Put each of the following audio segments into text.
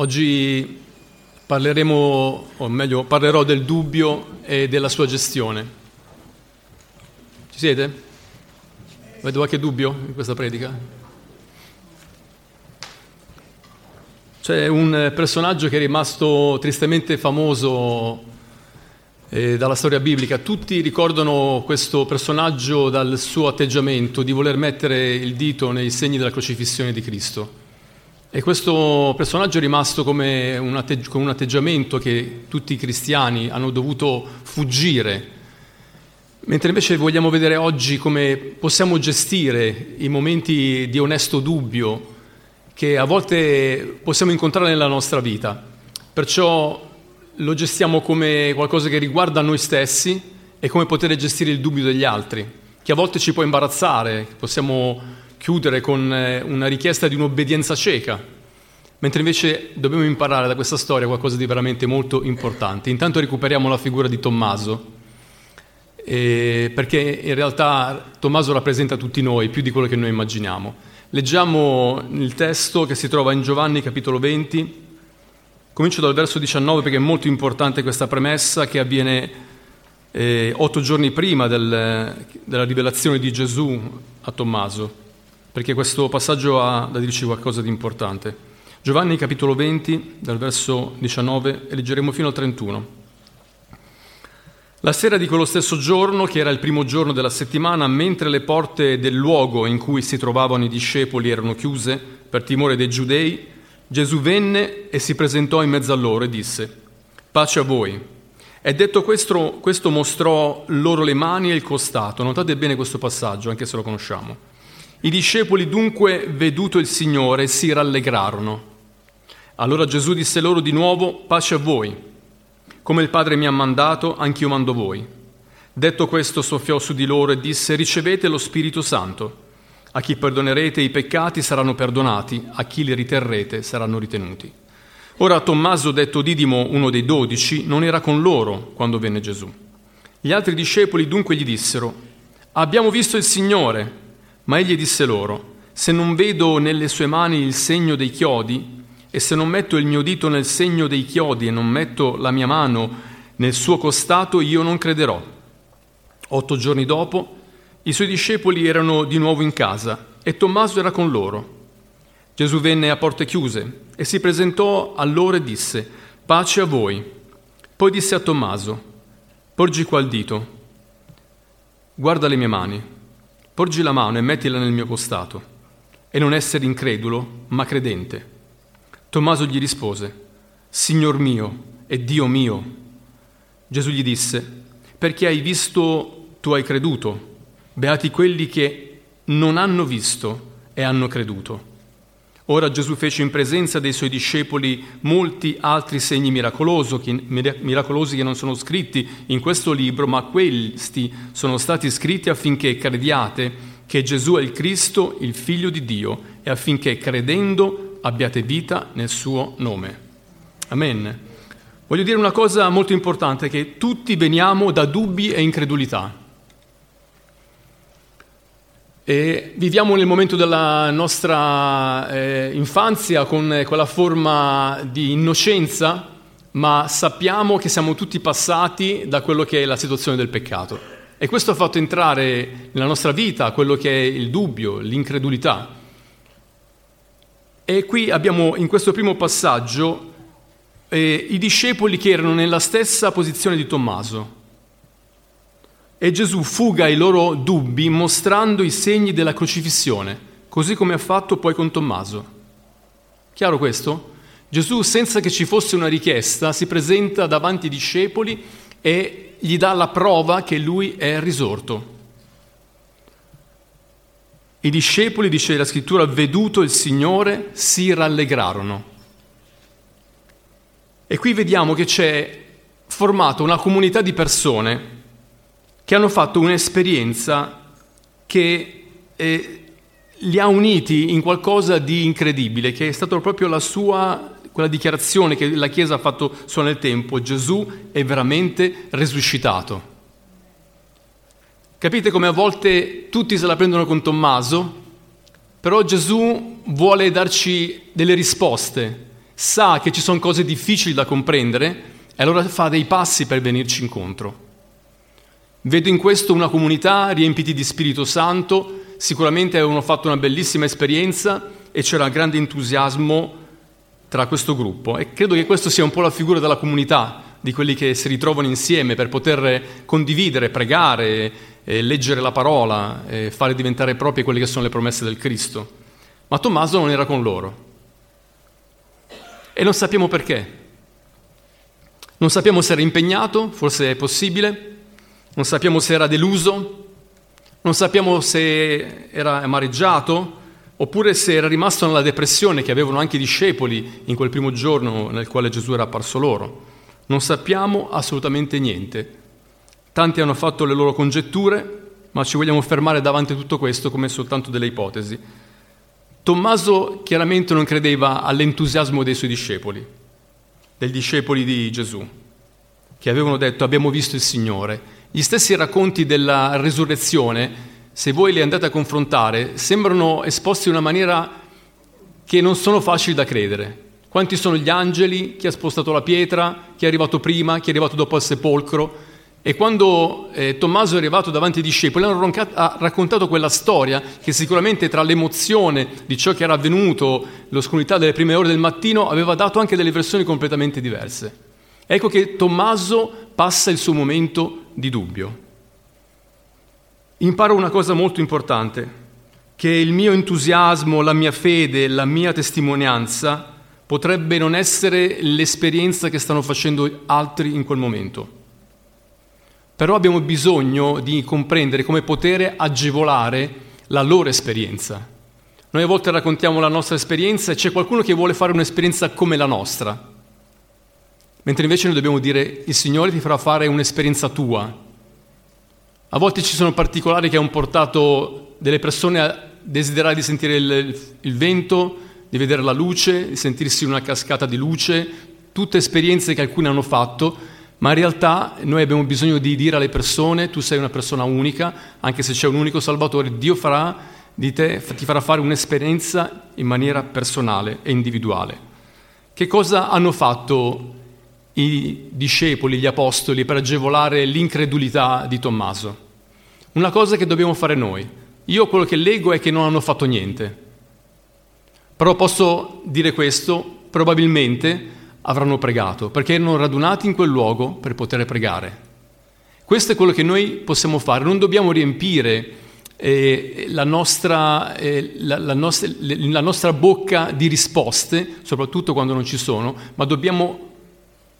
Oggi parleremo, o meglio, parlerò del dubbio e della sua gestione. Ci siete? Vedo qualche dubbio in questa predica? C'è un personaggio che è rimasto tristemente famoso eh, dalla storia biblica. Tutti ricordano questo personaggio dal suo atteggiamento di voler mettere il dito nei segni della crocifissione di Cristo. E questo personaggio è rimasto come un atteggi- con un atteggiamento che tutti i cristiani hanno dovuto fuggire, mentre invece vogliamo vedere oggi come possiamo gestire i momenti di onesto dubbio che a volte possiamo incontrare nella nostra vita. Perciò lo gestiamo come qualcosa che riguarda noi stessi e come poter gestire il dubbio degli altri, che a volte ci può imbarazzare, possiamo chiudere con eh, una richiesta di un'obbedienza cieca, mentre invece dobbiamo imparare da questa storia qualcosa di veramente molto importante. Intanto recuperiamo la figura di Tommaso, eh, perché in realtà Tommaso rappresenta tutti noi, più di quello che noi immaginiamo. Leggiamo il testo che si trova in Giovanni capitolo 20, comincio dal verso 19 perché è molto importante questa premessa che avviene eh, otto giorni prima del, della rivelazione di Gesù a Tommaso perché questo passaggio ha da dirci qualcosa di importante. Giovanni capitolo 20, dal verso 19, e leggeremo fino al 31. La sera di quello stesso giorno, che era il primo giorno della settimana, mentre le porte del luogo in cui si trovavano i discepoli erano chiuse per timore dei giudei, Gesù venne e si presentò in mezzo a loro e disse, pace a voi. E detto questo, questo mostrò loro le mani e il costato. Notate bene questo passaggio, anche se lo conosciamo. I discepoli dunque, veduto il Signore, si rallegrarono. Allora Gesù disse loro di nuovo, pace a voi. Come il Padre mi ha mandato, anch'io mando voi. Detto questo, soffiò su di loro e disse, ricevete lo Spirito Santo. A chi perdonerete i peccati saranno perdonati, a chi li riterrete saranno ritenuti. Ora Tommaso, detto Didimo, uno dei dodici, non era con loro quando venne Gesù. Gli altri discepoli dunque gli dissero, abbiamo visto il Signore. Ma egli disse loro, se non vedo nelle sue mani il segno dei chiodi, e se non metto il mio dito nel segno dei chiodi e non metto la mia mano nel suo costato, io non crederò. Otto giorni dopo, i suoi discepoli erano di nuovo in casa e Tommaso era con loro. Gesù venne a porte chiuse e si presentò a loro e disse, pace a voi. Poi disse a Tommaso, porgi qua il dito, guarda le mie mani Porgi la mano e mettila nel mio costato, e non essere incredulo, ma credente. Tommaso gli rispose, Signor mio e Dio mio. Gesù gli disse, perché hai visto, tu hai creduto. Beati quelli che non hanno visto e hanno creduto. Ora Gesù fece in presenza dei suoi discepoli molti altri segni miracolosi che non sono scritti in questo libro, ma questi sono stati scritti affinché crediate che Gesù è il Cristo, il Figlio di Dio, e affinché credendo abbiate vita nel suo nome. Amen. Voglio dire una cosa molto importante, che tutti veniamo da dubbi e incredulità. E viviamo nel momento della nostra eh, infanzia con quella forma di innocenza, ma sappiamo che siamo tutti passati da quello che è la situazione del peccato. E questo ha fatto entrare nella nostra vita quello che è il dubbio, l'incredulità. E qui abbiamo in questo primo passaggio eh, i discepoli che erano nella stessa posizione di Tommaso. E Gesù fuga i loro dubbi mostrando i segni della crocifissione, così come ha fatto poi con Tommaso. Chiaro questo? Gesù, senza che ci fosse una richiesta, si presenta davanti ai discepoli e gli dà la prova che lui è risorto. I discepoli, dice la scrittura, veduto il Signore, si rallegrarono. E qui vediamo che c'è formata una comunità di persone che hanno fatto un'esperienza che eh, li ha uniti in qualcosa di incredibile, che è stata proprio la sua, quella dichiarazione che la Chiesa ha fatto solo nel tempo, Gesù è veramente risuscitato. Capite come a volte tutti se la prendono con Tommaso, però Gesù vuole darci delle risposte, sa che ci sono cose difficili da comprendere e allora fa dei passi per venirci incontro. Vedo in questo una comunità riempiti di Spirito Santo, sicuramente avevano fatto una bellissima esperienza e c'era grande entusiasmo tra questo gruppo e credo che questo sia un po' la figura della comunità, di quelli che si ritrovano insieme per poter condividere, pregare, eh, leggere la parola, eh, fare diventare proprie quelle che sono le promesse del Cristo. Ma Tommaso non era con loro. E non sappiamo perché. Non sappiamo se era impegnato, forse è possibile, non sappiamo se era deluso, non sappiamo se era amareggiato, oppure se era rimasto nella depressione che avevano anche i discepoli in quel primo giorno nel quale Gesù era apparso loro. Non sappiamo assolutamente niente. Tanti hanno fatto le loro congetture, ma ci vogliamo fermare davanti a tutto questo come soltanto delle ipotesi. Tommaso chiaramente non credeva all'entusiasmo dei suoi discepoli, dei discepoli di Gesù, che avevano detto abbiamo visto il Signore. Gli stessi racconti della resurrezione se voi li andate a confrontare, sembrano esposti in una maniera che non sono facili da credere. Quanti sono gli angeli, chi ha spostato la pietra, chi è arrivato prima, chi è arrivato dopo al sepolcro. E quando eh, Tommaso è arrivato davanti ai discepoli, hanno ha raccontato quella storia che sicuramente tra l'emozione di ciò che era avvenuto, l'oscurità delle prime ore del mattino, aveva dato anche delle versioni completamente diverse. Ecco che Tommaso passa il suo momento di dubbio imparo una cosa molto importante, che il mio entusiasmo, la mia fede, la mia testimonianza potrebbe non essere l'esperienza che stanno facendo altri in quel momento. Però abbiamo bisogno di comprendere come poter agevolare la loro esperienza. Noi a volte raccontiamo la nostra esperienza e c'è qualcuno che vuole fare un'esperienza come la nostra, mentre invece noi dobbiamo dire il Signore ti farà fare un'esperienza tua, a volte ci sono particolari che hanno portato delle persone a desiderare di sentire il, il vento, di vedere la luce, di sentirsi una cascata di luce, tutte esperienze che alcuni hanno fatto, ma in realtà noi abbiamo bisogno di dire alle persone tu sei una persona unica, anche se c'è un unico Salvatore, Dio farà di te, ti farà fare un'esperienza in maniera personale e individuale. Che cosa hanno fatto i discepoli, gli apostoli, per agevolare l'incredulità di Tommaso. Una cosa che dobbiamo fare noi. Io quello che leggo è che non hanno fatto niente. Però posso dire questo, probabilmente avranno pregato, perché erano radunati in quel luogo per poter pregare. Questo è quello che noi possiamo fare, non dobbiamo riempire eh, la, nostra, eh, la, la, nostra, la nostra bocca di risposte, soprattutto quando non ci sono, ma dobbiamo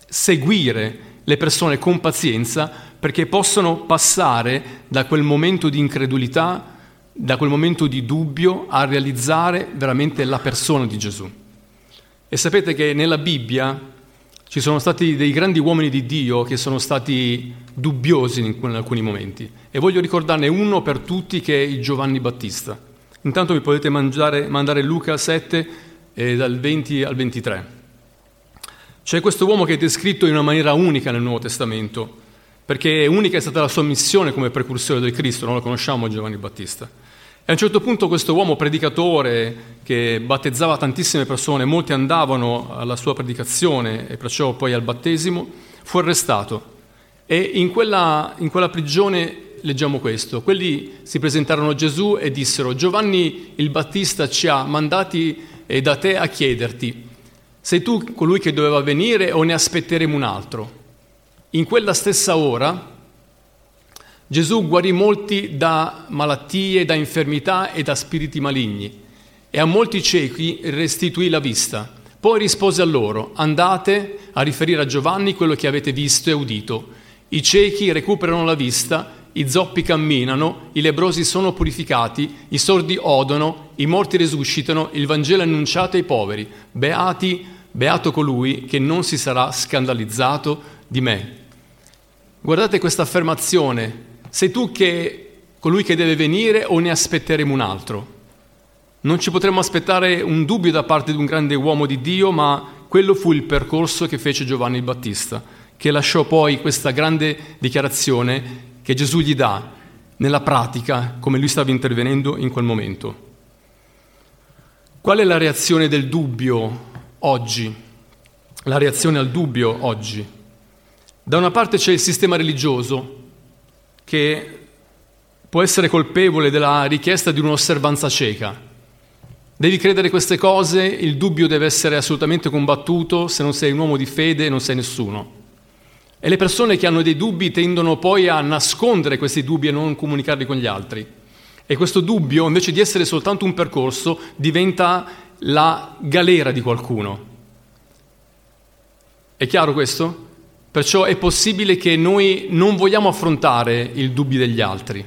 seguire le persone con pazienza perché possono passare da quel momento di incredulità, da quel momento di dubbio a realizzare veramente la persona di Gesù. E sapete che nella Bibbia ci sono stati dei grandi uomini di Dio che sono stati dubbiosi in alcuni momenti e voglio ricordarne uno per tutti che è Giovanni Battista. Intanto mi potete mangiare, mandare Luca 7 eh, dal 20 al 23. C'è questo uomo che è descritto in una maniera unica nel Nuovo Testamento, perché unica è stata la sua missione come precursore del Cristo, non lo conosciamo Giovanni Battista. E a un certo punto questo uomo predicatore che battezzava tantissime persone, molti andavano alla sua predicazione e perciò poi al battesimo, fu arrestato. E in quella, in quella prigione leggiamo questo. Quelli si presentarono a Gesù e dissero, Giovanni il Battista ci ha mandati da te a chiederti, sei tu colui che doveva venire o ne aspetteremo un altro? In quella stessa ora Gesù guarì molti da malattie, da infermità e da spiriti maligni e a molti ciechi restituì la vista. Poi rispose a loro, andate a riferire a Giovanni quello che avete visto e udito. I ciechi recuperano la vista, i zoppi camminano, i lebrosi sono purificati, i sordi odono, i morti risuscitano, il Vangelo annunciato ai poveri. Beati beato colui che non si sarà scandalizzato di me. Guardate questa affermazione, sei tu che colui che deve venire o ne aspetteremo un altro? Non ci potremmo aspettare un dubbio da parte di un grande uomo di Dio, ma quello fu il percorso che fece Giovanni il Battista, che lasciò poi questa grande dichiarazione che Gesù gli dà nella pratica, come lui stava intervenendo in quel momento. Qual è la reazione del dubbio oggi la reazione al dubbio oggi. Da una parte c'è il sistema religioso che può essere colpevole della richiesta di un'osservanza cieca. Devi credere queste cose, il dubbio deve essere assolutamente combattuto, se non sei un uomo di fede non sei nessuno. E le persone che hanno dei dubbi tendono poi a nascondere questi dubbi e non comunicarli con gli altri. E questo dubbio, invece di essere soltanto un percorso, diventa la galera di qualcuno. È chiaro questo? Perciò è possibile che noi non vogliamo affrontare il dubbio degli altri.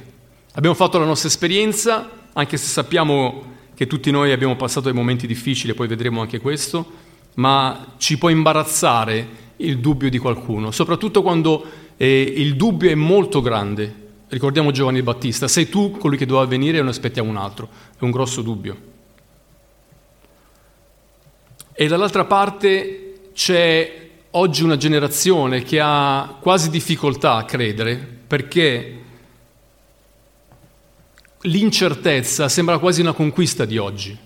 Abbiamo fatto la nostra esperienza, anche se sappiamo che tutti noi abbiamo passato dei momenti difficili, poi vedremo anche questo, ma ci può imbarazzare il dubbio di qualcuno, soprattutto quando eh, il dubbio è molto grande. Ricordiamo Giovanni Battista, sei tu colui che doveva venire e non aspettiamo un altro, è un grosso dubbio. E dall'altra parte c'è oggi una generazione che ha quasi difficoltà a credere perché l'incertezza sembra quasi una conquista di oggi.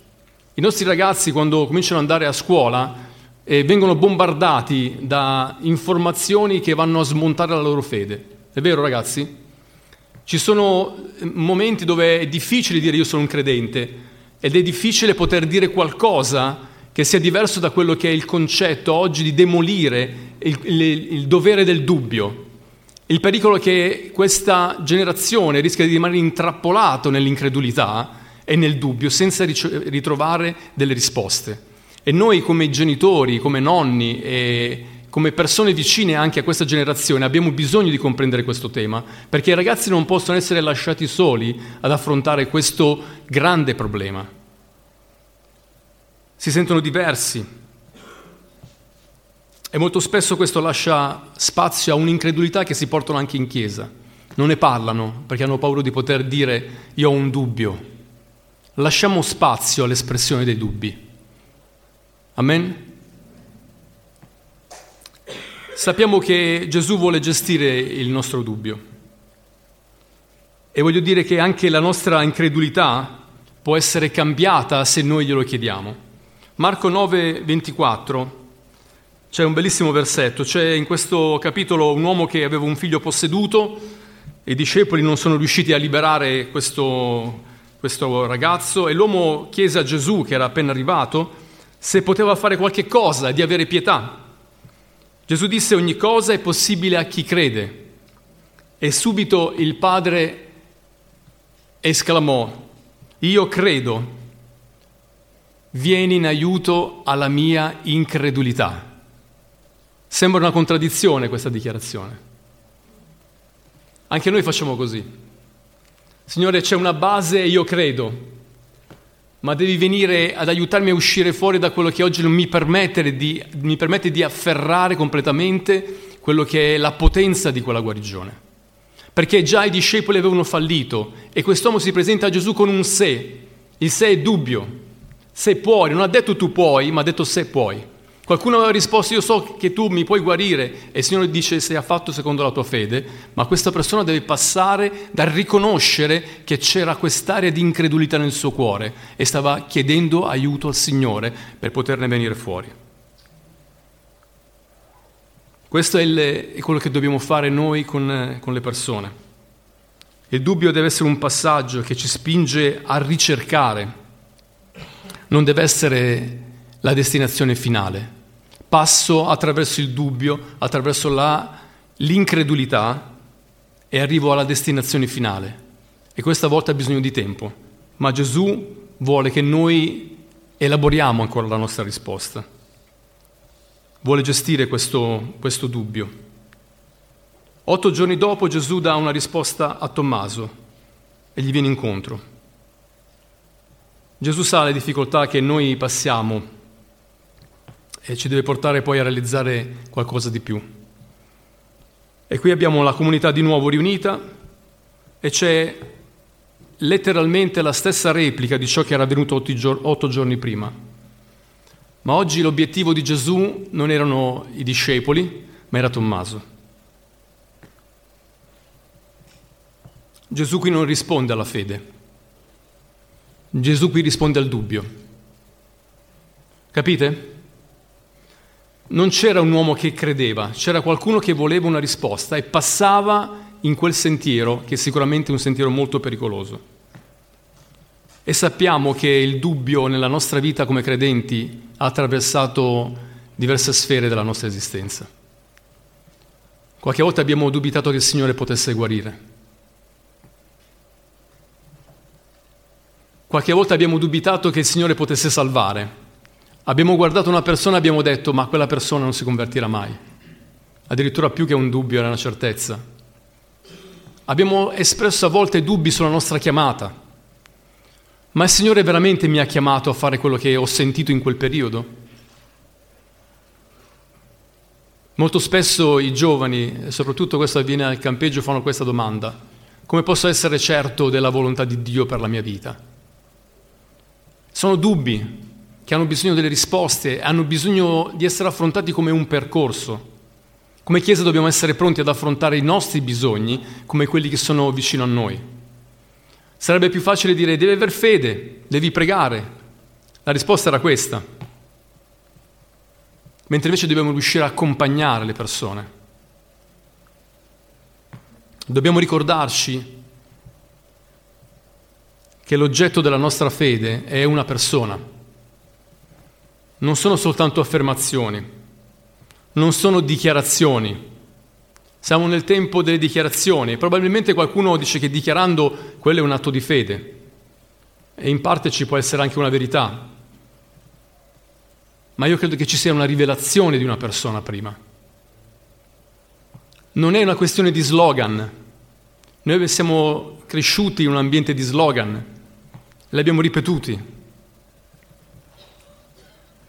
I nostri ragazzi quando cominciano ad andare a scuola eh, vengono bombardati da informazioni che vanno a smontare la loro fede. È vero ragazzi? Ci sono eh, momenti dove è difficile dire io sono un credente ed è difficile poter dire qualcosa che sia diverso da quello che è il concetto oggi di demolire il, il, il dovere del dubbio. Il pericolo è che questa generazione rischia di rimanere intrappolato nell'incredulità e nel dubbio senza ritrovare delle risposte. E noi come genitori, come nonni e come persone vicine anche a questa generazione abbiamo bisogno di comprendere questo tema, perché i ragazzi non possono essere lasciati soli ad affrontare questo grande problema si sentono diversi e molto spesso questo lascia spazio a un'incredulità che si portano anche in chiesa. Non ne parlano perché hanno paura di poter dire io ho un dubbio. Lasciamo spazio all'espressione dei dubbi. Amen? Sappiamo che Gesù vuole gestire il nostro dubbio. E voglio dire che anche la nostra incredulità può essere cambiata se noi glielo chiediamo. Marco 9, 24 c'è un bellissimo versetto, c'è in questo capitolo un uomo che aveva un figlio posseduto e i discepoli non sono riusciti a liberare questo, questo ragazzo e l'uomo chiese a Gesù, che era appena arrivato, se poteva fare qualche cosa, di avere pietà. Gesù disse ogni cosa è possibile a chi crede e subito il padre esclamò, io credo vieni in aiuto alla mia incredulità. Sembra una contraddizione questa dichiarazione. Anche noi facciamo così. Signore, c'è una base io credo, ma devi venire ad aiutarmi a uscire fuori da quello che oggi non mi di, mi permette di afferrare completamente quello che è la potenza di quella guarigione. Perché già i discepoli avevano fallito e quest'uomo si presenta a Gesù con un se. Il se è dubbio, se puoi, non ha detto tu puoi, ma ha detto se puoi. Qualcuno aveva risposto io so che tu mi puoi guarire e il Signore dice se ha fatto secondo la tua fede, ma questa persona deve passare dal riconoscere che c'era quest'area di incredulità nel suo cuore e stava chiedendo aiuto al Signore per poterne venire fuori. Questo è, il, è quello che dobbiamo fare noi con, con le persone. Il dubbio deve essere un passaggio che ci spinge a ricercare non deve essere la destinazione finale. Passo attraverso il dubbio, attraverso la, l'incredulità e arrivo alla destinazione finale. E questa volta ha bisogno di tempo, ma Gesù vuole che noi elaboriamo ancora la nostra risposta. Vuole gestire questo, questo dubbio. Otto giorni dopo Gesù dà una risposta a Tommaso e gli viene incontro. Gesù sa le difficoltà che noi passiamo e ci deve portare poi a realizzare qualcosa di più. E qui abbiamo la comunità di nuovo riunita e c'è letteralmente la stessa replica di ciò che era avvenuto otto giorni prima. Ma oggi l'obiettivo di Gesù non erano i discepoli, ma era Tommaso. Gesù qui non risponde alla fede, Gesù qui risponde al dubbio. Capite? Non c'era un uomo che credeva, c'era qualcuno che voleva una risposta e passava in quel sentiero, che è sicuramente un sentiero molto pericoloso. E sappiamo che il dubbio nella nostra vita come credenti ha attraversato diverse sfere della nostra esistenza. Qualche volta abbiamo dubitato che il Signore potesse guarire. Qualche volta abbiamo dubitato che il Signore potesse salvare. Abbiamo guardato una persona e abbiamo detto ma quella persona non si convertirà mai. Addirittura più che un dubbio era una certezza. Abbiamo espresso a volte dubbi sulla nostra chiamata. Ma il Signore veramente mi ha chiamato a fare quello che ho sentito in quel periodo? Molto spesso i giovani, soprattutto questo avviene al campeggio, fanno questa domanda. Come posso essere certo della volontà di Dio per la mia vita? Sono dubbi che hanno bisogno delle risposte, hanno bisogno di essere affrontati come un percorso. Come Chiesa dobbiamo essere pronti ad affrontare i nostri bisogni come quelli che sono vicino a noi. Sarebbe più facile dire devi aver fede, devi pregare. La risposta era questa. Mentre invece dobbiamo riuscire a accompagnare le persone. Dobbiamo ricordarci che l'oggetto della nostra fede è una persona non sono soltanto affermazioni, non sono dichiarazioni. Siamo nel tempo delle dichiarazioni. Probabilmente qualcuno dice che dichiarando quello è un atto di fede e in parte ci può essere anche una verità. Ma io credo che ci sia una rivelazione di una persona prima. Non è una questione di slogan. Noi siamo cresciuti in un ambiente di slogan, li abbiamo ripetuti,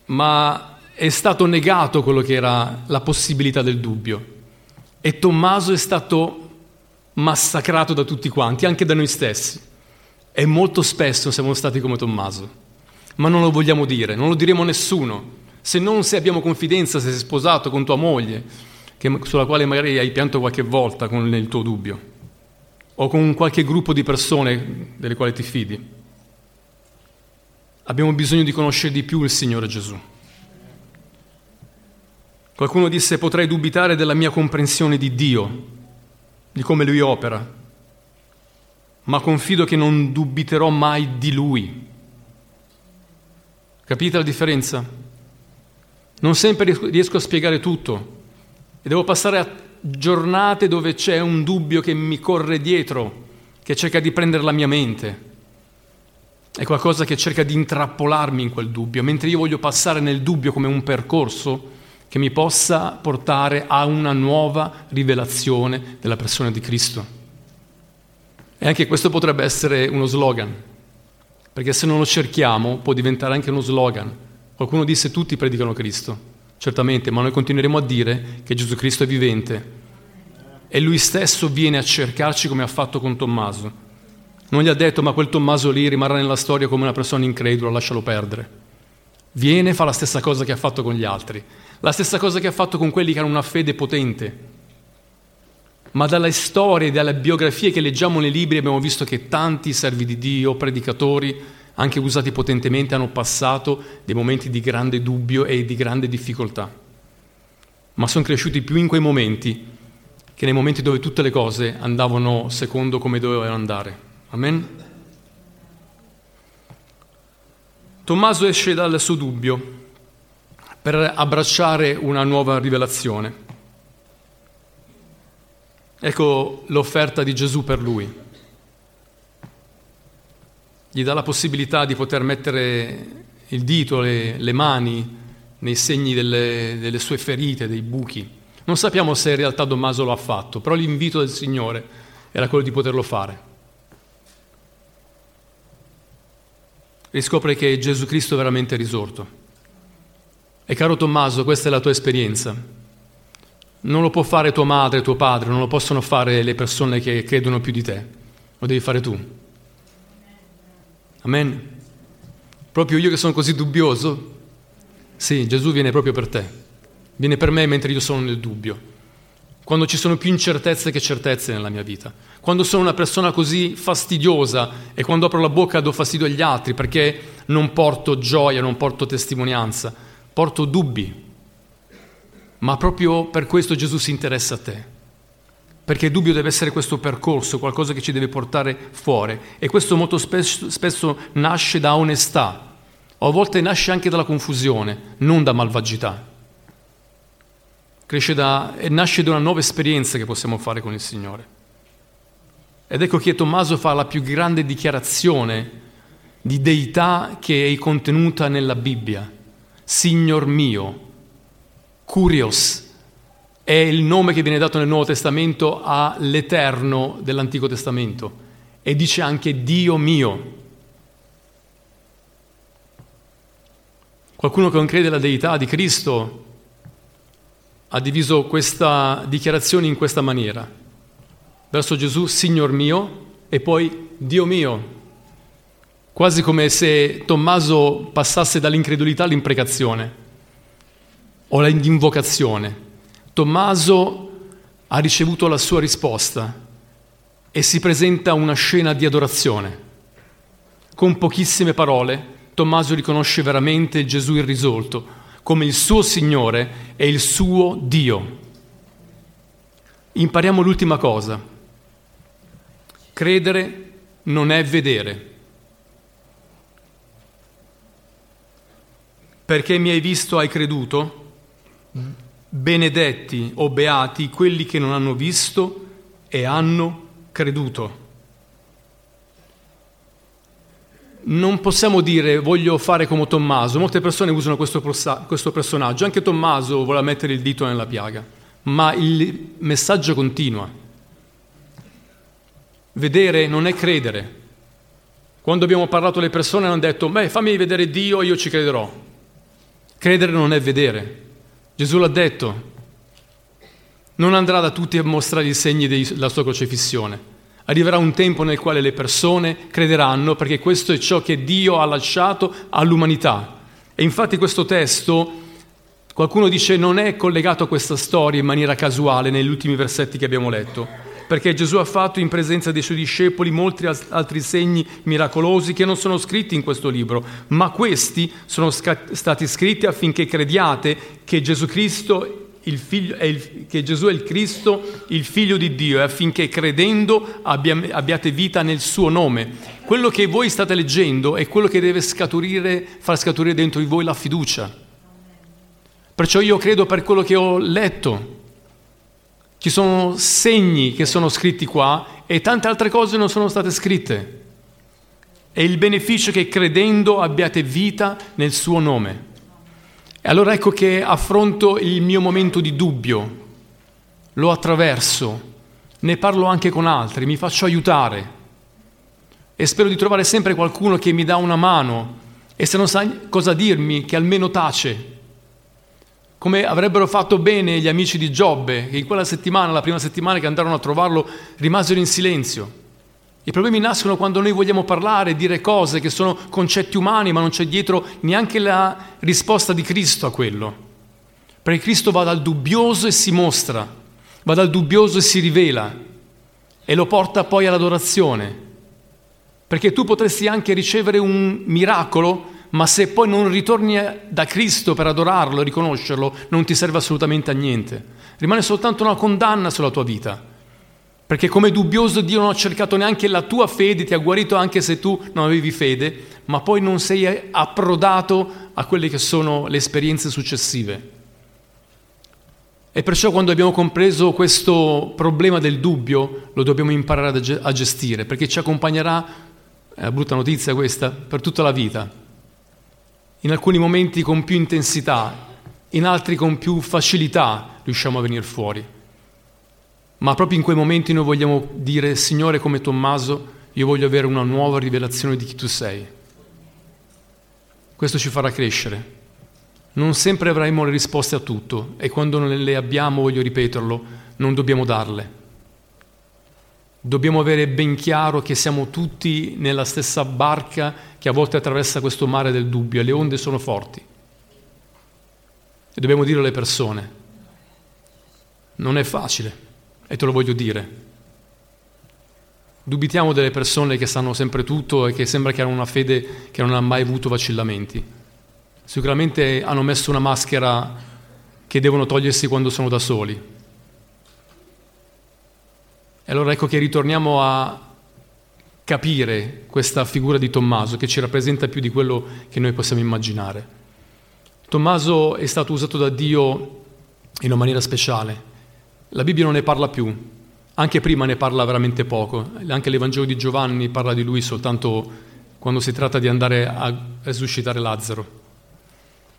ma è stato negato quello che era la possibilità del dubbio. E Tommaso è stato massacrato da tutti quanti, anche da noi stessi. E molto spesso siamo stati come Tommaso. Ma non lo vogliamo dire, non lo diremo a nessuno, se non se abbiamo confidenza, se sei sposato con tua moglie, che, sulla quale magari hai pianto qualche volta con il tuo dubbio, o con qualche gruppo di persone delle quali ti fidi. Abbiamo bisogno di conoscere di più il Signore Gesù. Qualcuno disse potrei dubitare della mia comprensione di Dio, di come Lui opera, ma confido che non dubiterò mai di Lui. Capite la differenza? Non sempre riesco a spiegare tutto e devo passare a giornate dove c'è un dubbio che mi corre dietro, che cerca di prendere la mia mente. È qualcosa che cerca di intrappolarmi in quel dubbio, mentre io voglio passare nel dubbio come un percorso che mi possa portare a una nuova rivelazione della persona di Cristo. E anche questo potrebbe essere uno slogan, perché se non lo cerchiamo può diventare anche uno slogan. Qualcuno disse tutti predicano Cristo, certamente, ma noi continueremo a dire che Gesù Cristo è vivente e Lui stesso viene a cercarci come ha fatto con Tommaso non gli ha detto ma quel Tommaso lì rimarrà nella storia come una persona incredula, lascialo perdere. Viene e fa la stessa cosa che ha fatto con gli altri, la stessa cosa che ha fatto con quelli che hanno una fede potente. Ma dalle storie, dalle biografie che leggiamo nei libri abbiamo visto che tanti servi di Dio, predicatori, anche usati potentemente, hanno passato dei momenti di grande dubbio e di grande difficoltà. Ma sono cresciuti più in quei momenti che nei momenti dove tutte le cose andavano secondo come dovevano andare. Amen. Tommaso esce dal suo dubbio per abbracciare una nuova rivelazione. Ecco l'offerta di Gesù per lui. Gli dà la possibilità di poter mettere il dito, le, le mani nei segni delle, delle sue ferite, dei buchi. Non sappiamo se in realtà Tommaso lo ha fatto, però l'invito del Signore era quello di poterlo fare. Riscopre che Gesù Cristo è veramente risorto. E caro Tommaso, questa è la tua esperienza. Non lo può fare tua madre, tuo padre, non lo possono fare le persone che credono più di te, lo devi fare tu. Amen. Proprio io che sono così dubbioso? Sì, Gesù viene proprio per te. Viene per me mentre io sono nel dubbio quando ci sono più incertezze che certezze nella mia vita, quando sono una persona così fastidiosa e quando apro la bocca do fastidio agli altri perché non porto gioia, non porto testimonianza, porto dubbi. ma proprio per questo Gesù si interessa a te. Perché il dubbio deve essere questo percorso, qualcosa che ci deve portare fuori. E questo molto spesso, spesso nasce da onestà, o a volte nasce anche dalla confusione, non da malvagità. Cresce da, e nasce da una nuova esperienza che possiamo fare con il Signore. Ed ecco che Tommaso fa la più grande dichiarazione di deità che è contenuta nella Bibbia. Signor mio, Curios, è il nome che viene dato nel Nuovo Testamento all'Eterno dell'Antico Testamento e dice anche Dio mio. Qualcuno che non crede alla deità di Cristo ha diviso questa dichiarazione in questa maniera. Verso Gesù, Signor mio, e poi Dio mio. Quasi come se Tommaso passasse dall'incredulità all'imprecazione o all'invocazione. Tommaso ha ricevuto la sua risposta e si presenta una scena di adorazione. Con pochissime parole, Tommaso riconosce veramente Gesù irrisolto come il suo Signore e il suo Dio. Impariamo l'ultima cosa. Credere non è vedere. Perché mi hai visto, hai creduto? benedetti o beati quelli che non hanno visto e hanno creduto. Non possiamo dire voglio fare come Tommaso, molte persone usano questo, questo personaggio, anche Tommaso vuole mettere il dito nella piaga, ma il messaggio continua. Vedere non è credere. Quando abbiamo parlato alle persone hanno detto, beh fammi vedere Dio, io ci crederò. Credere non è vedere. Gesù l'ha detto, non andrà da tutti a mostrare i segni della sua crocefissione. Arriverà un tempo nel quale le persone crederanno perché questo è ciò che Dio ha lasciato all'umanità. E infatti questo testo, qualcuno dice, non è collegato a questa storia in maniera casuale negli ultimi versetti che abbiamo letto, perché Gesù ha fatto in presenza dei suoi discepoli molti altri segni miracolosi che non sono scritti in questo libro, ma questi sono stati scritti affinché crediate che Gesù Cristo Figlio, il, che Gesù è il Cristo, il Figlio di Dio, e affinché credendo abbia, abbiate vita nel suo nome. Quello che voi state leggendo è quello che deve scaturire, far scaturire dentro di voi la fiducia. Perciò io credo per quello che ho letto. Ci sono segni che sono scritti qua e tante altre cose non sono state scritte. È il beneficio che credendo abbiate vita nel suo nome. E allora ecco che affronto il mio momento di dubbio, lo attraverso, ne parlo anche con altri, mi faccio aiutare e spero di trovare sempre qualcuno che mi dà una mano e se non sa cosa dirmi, che almeno tace. Come avrebbero fatto bene gli amici di Giobbe, che in quella settimana, la prima settimana che andarono a trovarlo, rimasero in silenzio. I problemi nascono quando noi vogliamo parlare, dire cose che sono concetti umani, ma non c'è dietro neanche la risposta di Cristo a quello. Perché Cristo va dal dubbioso e si mostra, va dal dubbioso e si rivela e lo porta poi all'adorazione. Perché tu potresti anche ricevere un miracolo, ma se poi non ritorni da Cristo per adorarlo e riconoscerlo, non ti serve assolutamente a niente. Rimane soltanto una condanna sulla tua vita. Perché come dubbioso Dio non ha cercato neanche la tua fede, ti ha guarito anche se tu non avevi fede, ma poi non sei approdato a quelle che sono le esperienze successive. E perciò quando abbiamo compreso questo problema del dubbio, lo dobbiamo imparare a gestire, perché ci accompagnerà, è una brutta notizia questa, per tutta la vita. In alcuni momenti con più intensità, in altri con più facilità riusciamo a venire fuori. Ma proprio in quei momenti noi vogliamo dire, Signore, come Tommaso, io voglio avere una nuova rivelazione di chi tu sei. Questo ci farà crescere. Non sempre avremo le risposte a tutto e quando non le abbiamo, voglio ripeterlo, non dobbiamo darle. Dobbiamo avere ben chiaro che siamo tutti nella stessa barca che a volte attraversa questo mare del dubbio e le onde sono forti. E dobbiamo dire alle persone, non è facile e te lo voglio dire. Dubitiamo delle persone che sanno sempre tutto e che sembra che hanno una fede che non ha mai avuto vacillamenti. Sicuramente hanno messo una maschera che devono togliersi quando sono da soli. E allora ecco che ritorniamo a capire questa figura di Tommaso che ci rappresenta più di quello che noi possiamo immaginare. Tommaso è stato usato da Dio in una maniera speciale. La Bibbia non ne parla più, anche prima ne parla veramente poco, anche l'Evangelo di Giovanni parla di lui soltanto quando si tratta di andare a resuscitare Lazzaro.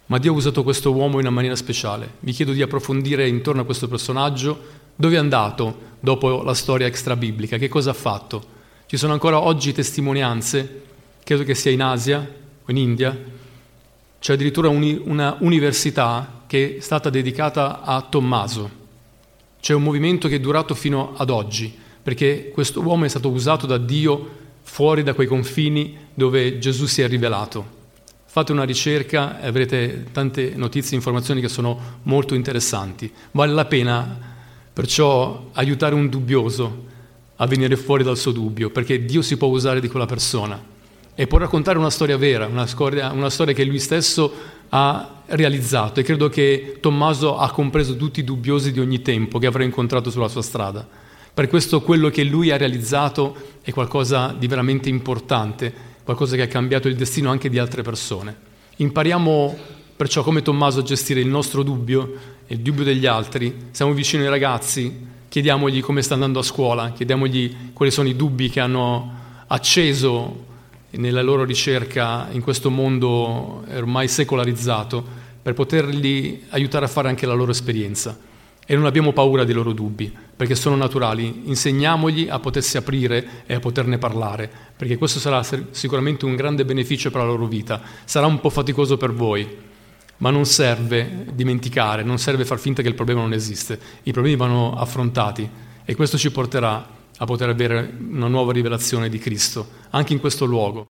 Ma Dio ha usato questo uomo in una maniera speciale. Vi chiedo di approfondire intorno a questo personaggio dove è andato dopo la storia extrabiblica, che cosa ha fatto. Ci sono ancora oggi testimonianze, credo che sia in Asia o in India, c'è addirittura una università che è stata dedicata a Tommaso, c'è un movimento che è durato fino ad oggi, perché questo uomo è stato usato da Dio fuori da quei confini dove Gesù si è rivelato. Fate una ricerca e avrete tante notizie e informazioni che sono molto interessanti. Vale la pena perciò aiutare un dubbioso a venire fuori dal suo dubbio, perché Dio si può usare di quella persona e può raccontare una storia vera, una storia, una storia che lui stesso ha realizzato e credo che Tommaso ha compreso tutti i dubbiosi di ogni tempo che avrà incontrato sulla sua strada. Per questo quello che lui ha realizzato è qualcosa di veramente importante, qualcosa che ha cambiato il destino anche di altre persone. Impariamo perciò come Tommaso a gestire il nostro dubbio e il dubbio degli altri. Siamo vicini ai ragazzi, chiediamogli come sta andando a scuola, chiediamogli quali sono i dubbi che hanno acceso nella loro ricerca in questo mondo ormai secolarizzato per poterli aiutare a fare anche la loro esperienza. E non abbiamo paura dei loro dubbi, perché sono naturali. Insegniamogli a potersi aprire e a poterne parlare, perché questo sarà sicuramente un grande beneficio per la loro vita. Sarà un po' faticoso per voi, ma non serve dimenticare, non serve far finta che il problema non esiste. I problemi vanno affrontati e questo ci porterà a poter avere una nuova rivelazione di Cristo, anche in questo luogo.